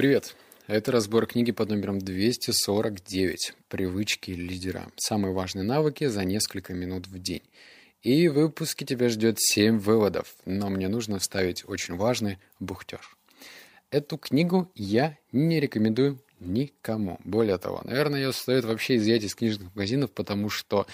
Привет! Это разбор книги под номером 249 «Привычки лидера. Самые важные навыки за несколько минут в день». И в выпуске тебя ждет 7 выводов, но мне нужно вставить очень важный бухтеж. Эту книгу я не рекомендую никому. Более того, наверное, ее стоит вообще изъять из книжных магазинов, потому что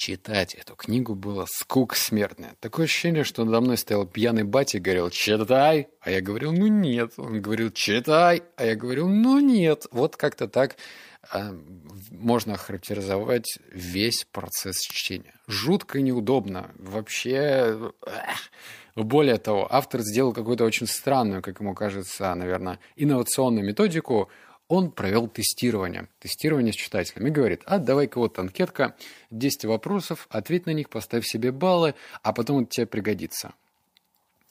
читать эту книгу было скук смертная. Такое ощущение, что надо мной стоял пьяный батя и говорил «читай», а я говорил «ну нет». Он говорил «читай», а я говорил «ну нет». Вот как-то так э, можно охарактеризовать весь процесс чтения. Жутко неудобно. Вообще... Эх. Более того, автор сделал какую-то очень странную, как ему кажется, наверное, инновационную методику – он провел тестирование, тестирование с читателем и говорит, а давай-ка вот анкетка, 10 вопросов, ответь на них, поставь себе баллы, а потом это тебе пригодится.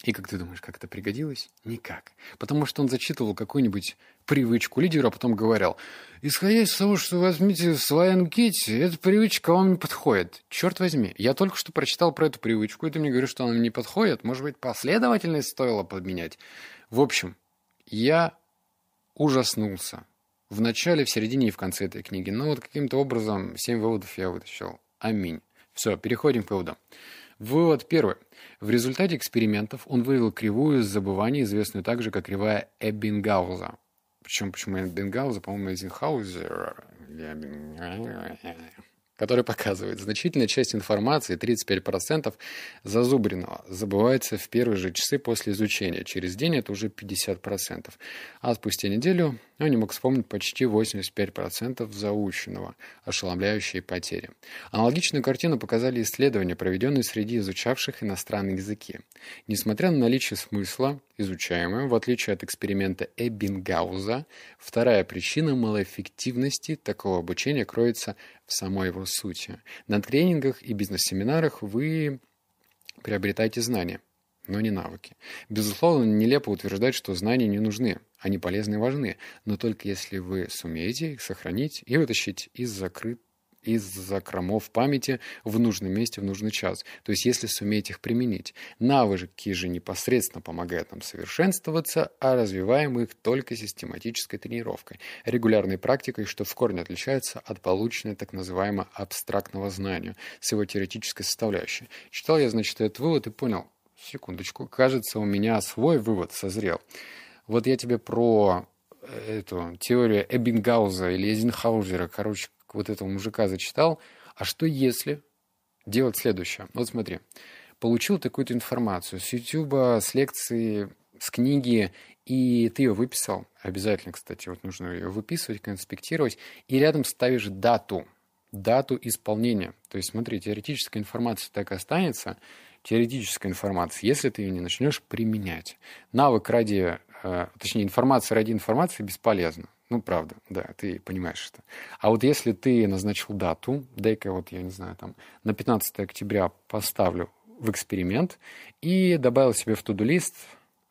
И как ты думаешь, как это пригодилось? Никак. Потому что он зачитывал какую-нибудь привычку лидера, а потом говорил, исходя из того, что возьмите в своей анкете, эта привычка вам не подходит. Черт возьми, я только что прочитал про эту привычку, и ты мне говоришь, что она не подходит. Может быть, последовательность стоило подменять? В общем, я ужаснулся. В начале, в середине и в конце этой книги. Но вот каким-то образом семь выводов я вытащил. Аминь. Все, переходим к выводам. Вывод первый. В результате экспериментов он вывел кривую забывания, известную также как кривая Эббингауза. Причем, почему Эббингауза, по-моему, Эйзенхаузер который показывает, значительная часть информации, 35% зазубренного, забывается в первые же часы после изучения. Через день это уже 50%. А спустя неделю он не мог вспомнить почти 85% заученного, ошеломляющие потери. Аналогичную картину показали исследования, проведенные среди изучавших иностранные языки. Несмотря на наличие смысла, изучаемого, в отличие от эксперимента Эббингауза, вторая причина малоэффективности такого обучения кроется в самой его сути. На тренингах и бизнес-семинарах вы приобретаете знания, но не навыки. Безусловно, нелепо утверждать, что знания не нужны. Они полезны и важны, но только если вы сумеете их сохранить и вытащить из закрытых из закромов памяти в нужном месте в нужный час. То есть, если суметь их применить. Навыки же непосредственно помогают нам совершенствоваться, а развиваем их только систематической тренировкой, регулярной практикой, что в корне отличается от полученной так называемого абстрактного знания с его теоретической составляющей. Читал я, значит, этот вывод и понял, секундочку, кажется, у меня свой вывод созрел. Вот я тебе про э, эту теорию Эббингауза или Эйзенхаузера, короче, вот этого мужика зачитал. А что если делать следующее? Вот смотри, получил такую-то информацию с YouTube, с лекции, с книги, и ты ее выписал. Обязательно, кстати, вот нужно ее выписывать, конспектировать. И рядом ставишь дату, дату исполнения. То есть, смотри, теоретическая информация так и останется, теоретическая информация, если ты ее не начнешь применять. Навык ради, э, точнее, информация ради информации бесполезна. Ну, правда, да, ты понимаешь это. А вот если ты назначил дату, дай-ка вот, я не знаю, там, на 15 октября поставлю в эксперимент и добавил себе в туду-лист,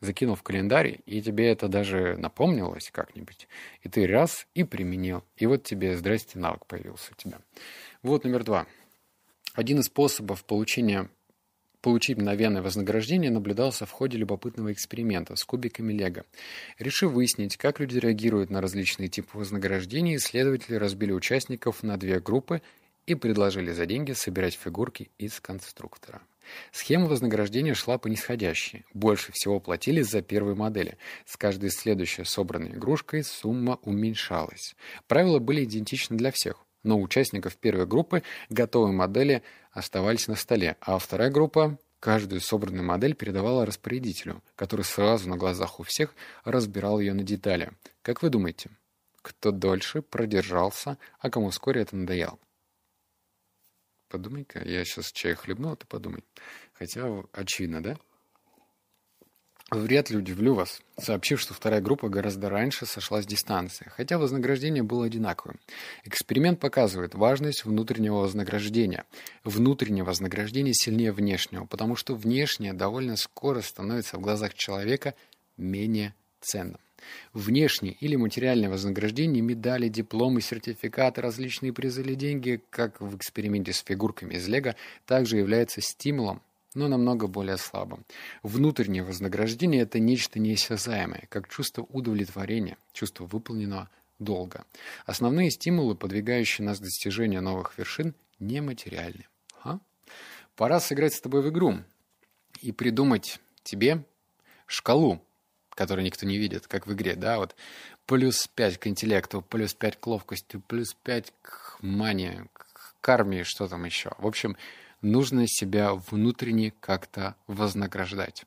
закинул в календарь, и тебе это даже напомнилось как-нибудь, и ты раз и применил. И вот тебе, здрасте, навык появился у тебя. Вот номер два. Один из способов получения получить мгновенное вознаграждение наблюдался в ходе любопытного эксперимента с кубиками Лего. Решив выяснить, как люди реагируют на различные типы вознаграждений, исследователи разбили участников на две группы и предложили за деньги собирать фигурки из конструктора. Схема вознаграждения шла по нисходящей. Больше всего платили за первые модели. С каждой следующей собранной игрушкой сумма уменьшалась. Правила были идентичны для всех но у участников первой группы готовые модели оставались на столе, а вторая группа каждую собранную модель передавала распорядителю, который сразу на глазах у всех разбирал ее на детали. Как вы думаете, кто дольше продержался, а кому вскоре это надоело? Подумай-ка, я сейчас чай хлебну, а ты подумай. Хотя очевидно, да? Вряд ли удивлю вас, сообщив, что вторая группа гораздо раньше сошла с дистанции, хотя вознаграждение было одинаковым. Эксперимент показывает важность внутреннего вознаграждения. Внутреннее вознаграждение сильнее внешнего, потому что внешнее довольно скоро становится в глазах человека менее ценным. Внешнее или материальное вознаграждение, медали, дипломы, сертификаты, различные призы или деньги, как в эксперименте с фигурками из Лего, также является стимулом но намного более слабым. Внутреннее вознаграждение – это нечто неосязаемое, как чувство удовлетворения, чувство выполненного долга. Основные стимулы, подвигающие нас к достижению новых вершин, нематериальны. А? Пора сыграть с тобой в игру и придумать тебе шкалу, которую никто не видит, как в игре, да, вот плюс 5 к интеллекту, плюс 5 к ловкости, плюс 5 к мании, к карме, что там еще. В общем, нужно себя внутренне как-то вознаграждать.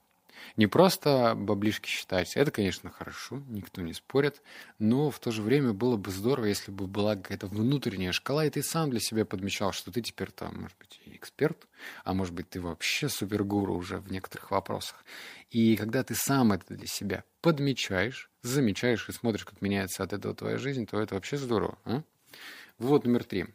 Не просто баблишки считать, это, конечно, хорошо, никто не спорит, но в то же время было бы здорово, если бы была какая-то внутренняя шкала, и ты сам для себя подмечал, что ты теперь там, может быть, эксперт, а может быть, ты вообще супергуру уже в некоторых вопросах. И когда ты сам это для себя подмечаешь, замечаешь и смотришь, как меняется от этого твоя жизнь, то это вообще здорово. А? Вот номер три.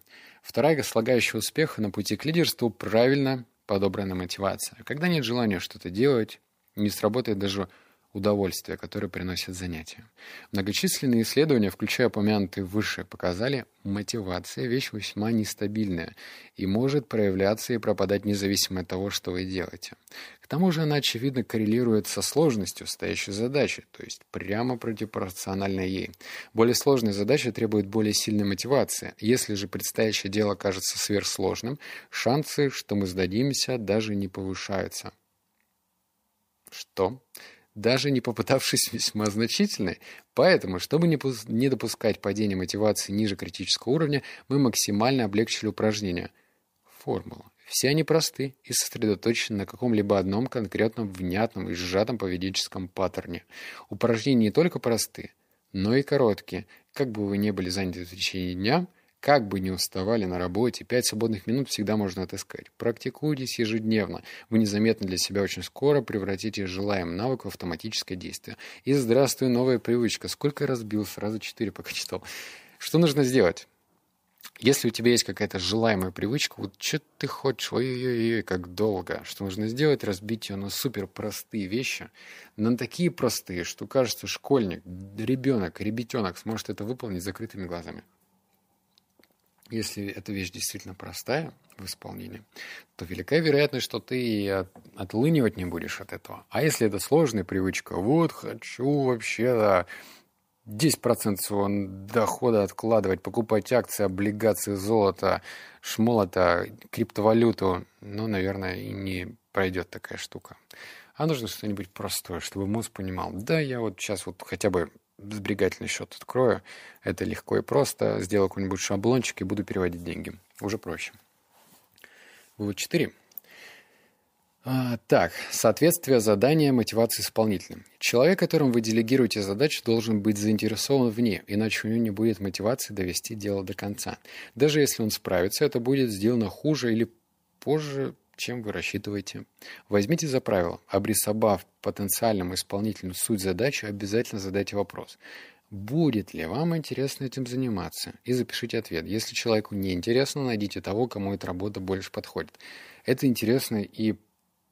Вторая слагающая успеха на пути к лидерству – правильно подобранная мотивация. Когда нет желания что-то делать, не сработает даже удовольствие, которое приносит занятия. Многочисленные исследования, включая упомянутые выше, показали, мотивация – вещь весьма нестабильная и может проявляться и пропадать независимо от того, что вы делаете. К тому же она, очевидно, коррелирует со сложностью стоящей задачи, то есть прямо пропорционально ей. Более сложная задача требует более сильной мотивации. Если же предстоящее дело кажется сверхсложным, шансы, что мы сдадимся, даже не повышаются. Что? Даже не попытавшись весьма значительной. Поэтому, чтобы не допускать падения мотивации ниже критического уровня, мы максимально облегчили упражнения. Формула. Все они просты и сосредоточены на каком-либо одном конкретном, внятном и сжатом поведенческом паттерне. Упражнения не только просты, но и короткие. Как бы вы ни были заняты в течение дня, как бы ни уставали на работе, пять свободных минут всегда можно отыскать. Практикуйтесь ежедневно. Вы незаметно для себя очень скоро превратите желаемый навык в автоматическое действие. И здравствуй, новая привычка. Сколько я разбил? Сразу четыре пока читал. Что нужно сделать? Если у тебя есть какая-то желаемая привычка, вот что ты хочешь, ой-ой-ой, как долго, что нужно сделать, разбить ее на супер простые вещи, на такие простые, что кажется, школьник, ребенок, ребятенок сможет это выполнить закрытыми глазами. Если эта вещь действительно простая в исполнении, то велика вероятность, что ты от, отлынивать не будешь от этого. А если это сложная привычка, вот хочу вообще 10% своего дохода откладывать, покупать акции, облигации, золото, шмолото, криптовалюту, ну, наверное, и не пройдет такая штука. А нужно что-нибудь простое, чтобы мозг понимал, да, я вот сейчас вот хотя бы сберегательный счет открою. Это легко и просто. Сделаю какой-нибудь шаблончик и буду переводить деньги. Уже проще. Вывод 4. А, так, соответствие задания мотивации исполнителя. Человек, которому вы делегируете задачу, должен быть заинтересован в ней, иначе у него не будет мотивации довести дело до конца. Даже если он справится, это будет сделано хуже или позже, чем вы рассчитываете. Возьмите за правило, обрисовав потенциальному исполнителю суть задачи, обязательно задайте вопрос. Будет ли вам интересно этим заниматься? И запишите ответ. Если человеку не интересно, найдите того, кому эта работа больше подходит. Это интересный и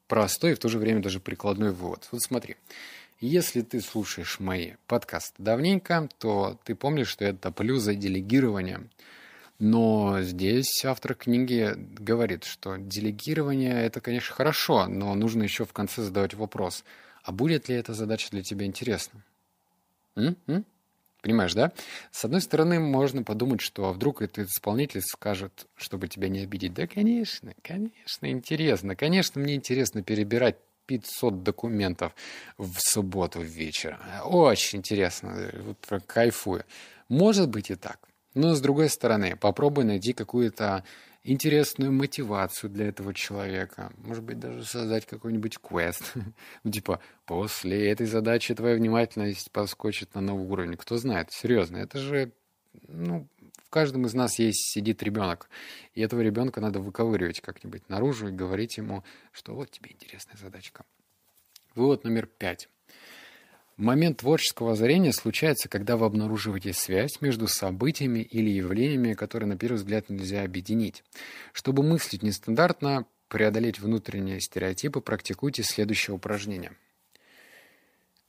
простой, и в то же время даже прикладной вывод. Вот смотри. Если ты слушаешь мои подкасты давненько, то ты помнишь, что я топлю за делегирование но здесь автор книги говорит, что делегирование – это, конечно, хорошо, но нужно еще в конце задавать вопрос, а будет ли эта задача для тебя интересна? М? М? Понимаешь, да? С одной стороны, можно подумать, что а вдруг этот исполнитель скажет, чтобы тебя не обидеть. Да, конечно, конечно, интересно. Конечно, мне интересно перебирать 500 документов в субботу вечером. Очень интересно, вот кайфую. Может быть и так. Но с другой стороны, попробуй найти какую-то интересную мотивацию для этого человека. Может быть, даже создать какой-нибудь квест. ну, типа, после этой задачи твоя внимательность поскочит на новый уровень. Кто знает, серьезно, это же, ну, в каждом из нас есть сидит ребенок. И этого ребенка надо выковыривать как-нибудь наружу и говорить ему, что вот тебе интересная задачка. Вывод номер пять. Момент творческого озарения случается, когда вы обнаруживаете связь между событиями или явлениями, которые на первый взгляд нельзя объединить. Чтобы мыслить нестандартно, преодолеть внутренние стереотипы, практикуйте следующее упражнение.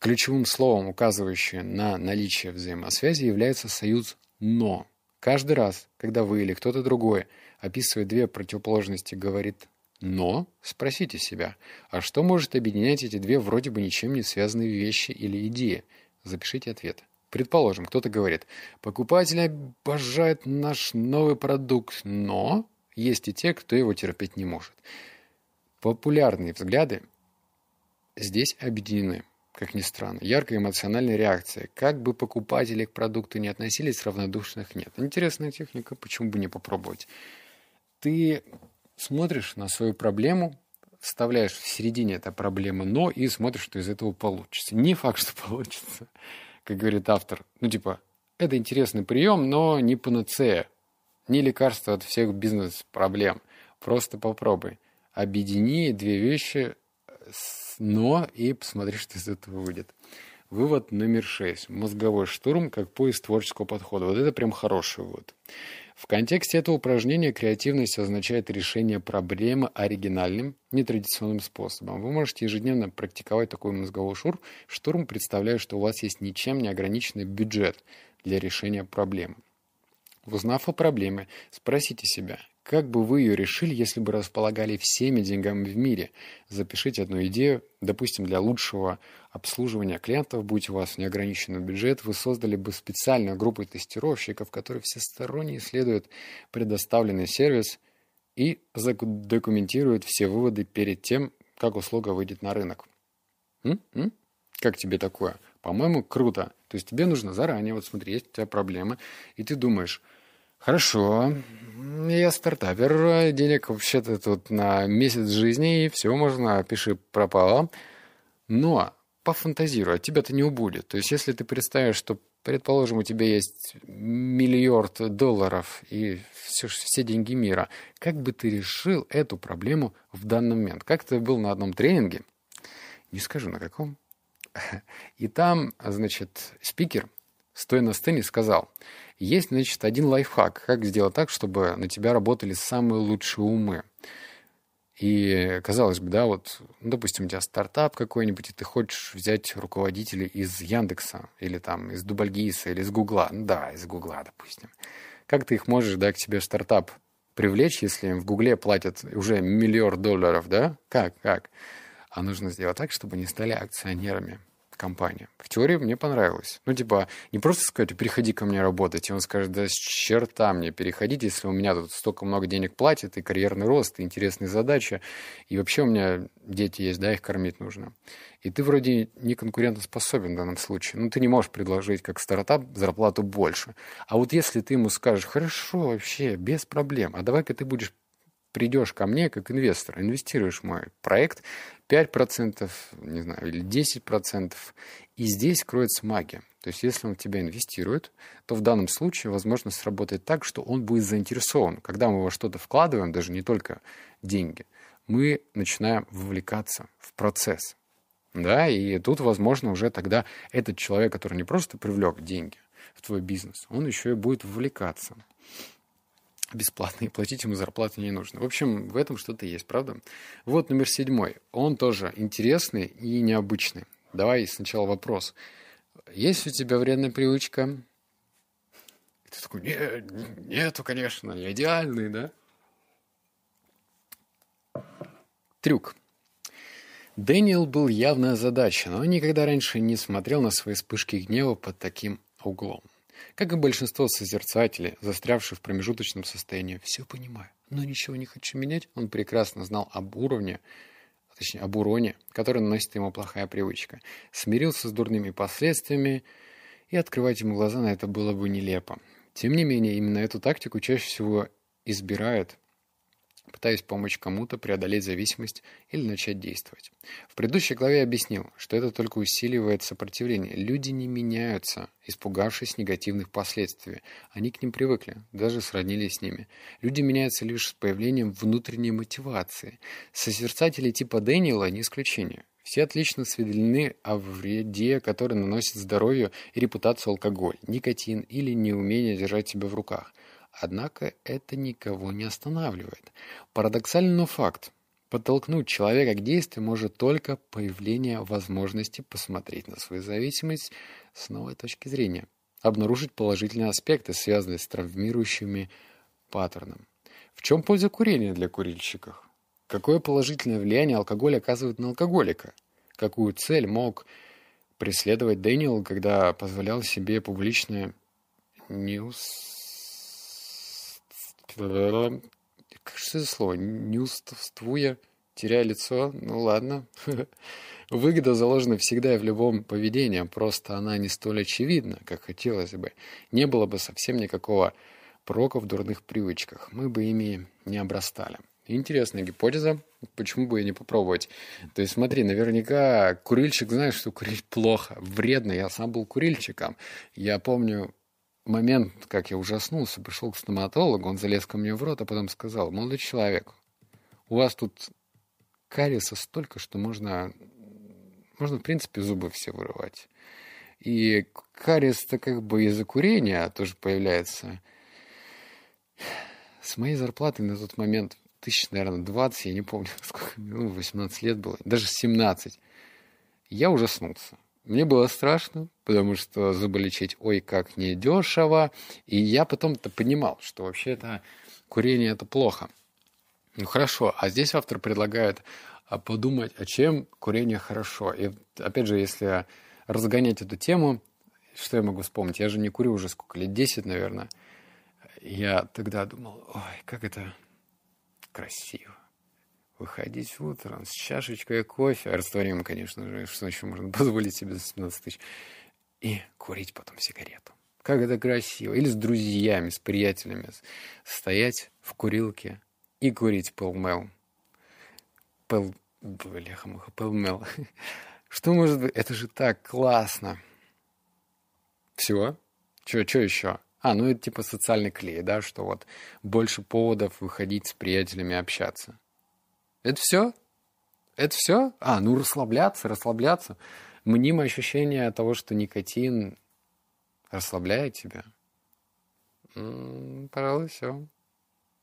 Ключевым словом, указывающим на наличие взаимосвязи, является союз «но». Каждый раз, когда вы или кто-то другой, описывая две противоположности, говорит Но спросите себя, а что может объединять эти две вроде бы ничем не связанные вещи или идеи? Запишите ответ. Предположим, кто-то говорит, покупатели обожают наш новый продукт, но есть и те, кто его терпеть не может. Популярные взгляды здесь объединены, как ни странно. Яркая эмоциональная реакция. Как бы покупатели к продукту не относились, равнодушных нет. Интересная техника, почему бы не попробовать? Ты смотришь на свою проблему, вставляешь в середине этой проблемы «но» и смотришь, что из этого получится. Не факт, что получится, как говорит автор. Ну, типа, это интересный прием, но не панацея, не лекарство от всех бизнес-проблем. Просто попробуй. Объедини две вещи с «но» и посмотри, что из этого выйдет. Вывод номер шесть. Мозговой штурм как поиск творческого подхода. Вот это прям хороший вывод. В контексте этого упражнения креативность означает решение проблемы оригинальным, нетрадиционным способом. Вы можете ежедневно практиковать такой мозговой штурм, штурм представляя, что у вас есть ничем не ограниченный бюджет для решения проблемы. Узнав о проблеме, спросите себя, как бы вы ее решили, если бы располагали всеми деньгами в мире? Запишите одну идею, допустим, для лучшего обслуживания клиентов, будь у вас неограниченный бюджет, вы создали бы специальную группу тестировщиков, которые всесторонне исследуют предоставленный сервис и документируют все выводы перед тем, как услуга выйдет на рынок. М? М? Как тебе такое? По-моему, круто. То есть тебе нужно заранее, вот смотри, есть у тебя проблемы, и ты думаешь, хорошо, я стартапер, денег вообще-то тут на месяц жизни, и все, можно, пиши пропало. Но пофантазируй, от тебя-то не убудет. То есть, если ты представишь, что, предположим, у тебя есть миллиард долларов и все, все деньги мира, как бы ты решил эту проблему в данный момент? Как ты был на одном тренинге, не скажу на каком, и там, значит, спикер, стоя на сцене, сказал – есть, значит, один лайфхак, как сделать так, чтобы на тебя работали самые лучшие умы. И, казалось бы, да, вот, ну, допустим, у тебя стартап какой-нибудь, и ты хочешь взять руководителей из Яндекса, или там из Дубальгиса, или из Гугла. Ну, да, из Гугла, допустим. Как ты их можешь, да, к тебе стартап привлечь, если им в Гугле платят уже миллиард долларов, да? Как, как? А нужно сделать так, чтобы они стали акционерами компания. В теории мне понравилось. Ну, типа, не просто сказать, переходи ко мне работать, и он скажет, да с черта мне переходить, если у меня тут столько много денег платят, и карьерный рост, и интересные задачи, и вообще у меня дети есть, да, их кормить нужно. И ты вроде не конкурентоспособен в данном случае. Ну, ты не можешь предложить как стартап зарплату больше. А вот если ты ему скажешь, хорошо, вообще, без проблем, а давай-ка ты будешь придешь ко мне как инвестор, инвестируешь в мой проект 5%, не знаю, или 10%, и здесь кроется магия. То есть, если он в тебя инвестирует, то в данном случае, возможно, сработает так, что он будет заинтересован. Когда мы во что-то вкладываем, даже не только деньги, мы начинаем вовлекаться в процесс. Да, и тут, возможно, уже тогда этот человек, который не просто привлек деньги в твой бизнес, он еще и будет вовлекаться бесплатно, и платить ему зарплату не нужно. В общем, в этом что-то есть, правда? Вот номер седьмой. Он тоже интересный и необычный. Давай сначала вопрос. Есть у тебя вредная привычка? И ты такой, нет, нету, конечно, не идеальный, да? Трюк. Дэниел был явно озадачен, но никогда раньше не смотрел на свои вспышки гнева под таким углом. Как и большинство созерцателей, застрявших в промежуточном состоянии, все понимаю, но ничего не хочу менять, он прекрасно знал об уровне, точнее, об уроне, который наносит ему плохая привычка, смирился с дурными последствиями, и открывать ему глаза на это было бы нелепо. Тем не менее, именно эту тактику чаще всего избирают пытаясь помочь кому-то преодолеть зависимость или начать действовать. В предыдущей главе я объяснил, что это только усиливает сопротивление. Люди не меняются, испугавшись негативных последствий. Они к ним привыкли, даже сроднились с ними. Люди меняются лишь с появлением внутренней мотивации. Созерцатели типа Дэниела не исключение. Все отлично осведомлены о вреде, который наносит здоровью и репутацию алкоголь, никотин или неумение держать себя в руках – Однако это никого не останавливает. Парадоксальный, но факт. Подтолкнуть человека к действию может только появление возможности посмотреть на свою зависимость с новой точки зрения, обнаружить положительные аспекты, связанные с травмирующими паттерном. В чем польза курения для курильщиков? Какое положительное влияние алкоголь оказывает на алкоголика? Какую цель мог преследовать Дэниел, когда позволял себе публично неус... Как же это слово? Неустовствуя, теряя лицо? Ну ладно. Выгода заложена всегда и в любом поведении, просто она не столь очевидна, как хотелось бы. Не было бы совсем никакого прока в дурных привычках. Мы бы ими не обрастали. Интересная гипотеза. Почему бы и не попробовать? То есть, смотри, наверняка курильщик знает, что курить плохо, вредно. Я сам был курильщиком. Я помню момент, как я ужаснулся, пришел к стоматологу, он залез ко мне в рот, а потом сказал, молодой человек, у вас тут кариеса столько, что можно, можно, в принципе, зубы все вырывать. И кариес-то как бы из-за курения тоже появляется. С моей зарплатой на тот момент тысяч, наверное, 20, я не помню, сколько, ну, 18 лет было, даже 17. Я ужаснулся. Мне было страшно, потому что зубы лечить, ой, как недешево. И я потом-то понимал, что вообще это курение это плохо. Ну хорошо, а здесь автор предлагает а, подумать, а чем курение хорошо. И опять же, если разгонять эту тему, что я могу вспомнить? Я же не курю уже сколько лет, 10, наверное. Я тогда думал, ой, как это красиво. Выходить утром с чашечкой кофе, растворимым, конечно же, что еще можно позволить себе за 17 тысяч, и курить потом сигарету. Как это красиво. Или с друзьями, с приятелями стоять в курилке и курить пэлмел. Пэл... Бляха-муха, пэлмел. Что может быть? Это же так классно. Все? Что еще? А, ну это типа социальный клей, да, что вот больше поводов выходить с приятелями общаться. Это все? Это все? А, ну расслабляться, расслабляться. Мнимое ощущение того, что никотин расслабляет тебя. М-м, пожалуй, все.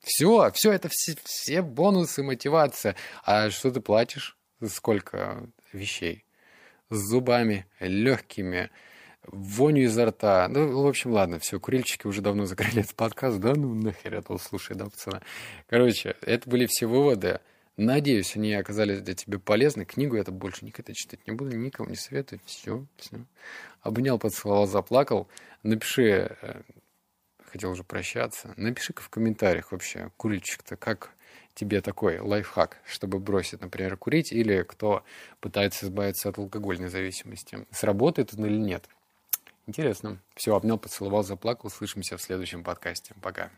Все, все, это все, все бонусы, мотивация. А что ты платишь? Сколько вещей? С зубами, легкими, воню изо рта. Ну, в общем, ладно, все, курильщики уже давно закрыли этот подкаст, да, ну нахер это слушай, да, пацана. Короче, это были все выводы. Надеюсь, они оказались для тебя полезны. Книгу я это больше никогда читать не буду, никому не советую. Все, все. Обнял, поцеловал, заплакал. Напиши, э, хотел уже прощаться, напиши-ка в комментариях вообще, курильщик-то, как тебе такой лайфхак, чтобы бросить, например, курить, или кто пытается избавиться от алкогольной зависимости. Сработает он или нет? Интересно. Все, обнял, поцеловал, заплакал. Слышимся в следующем подкасте. Пока.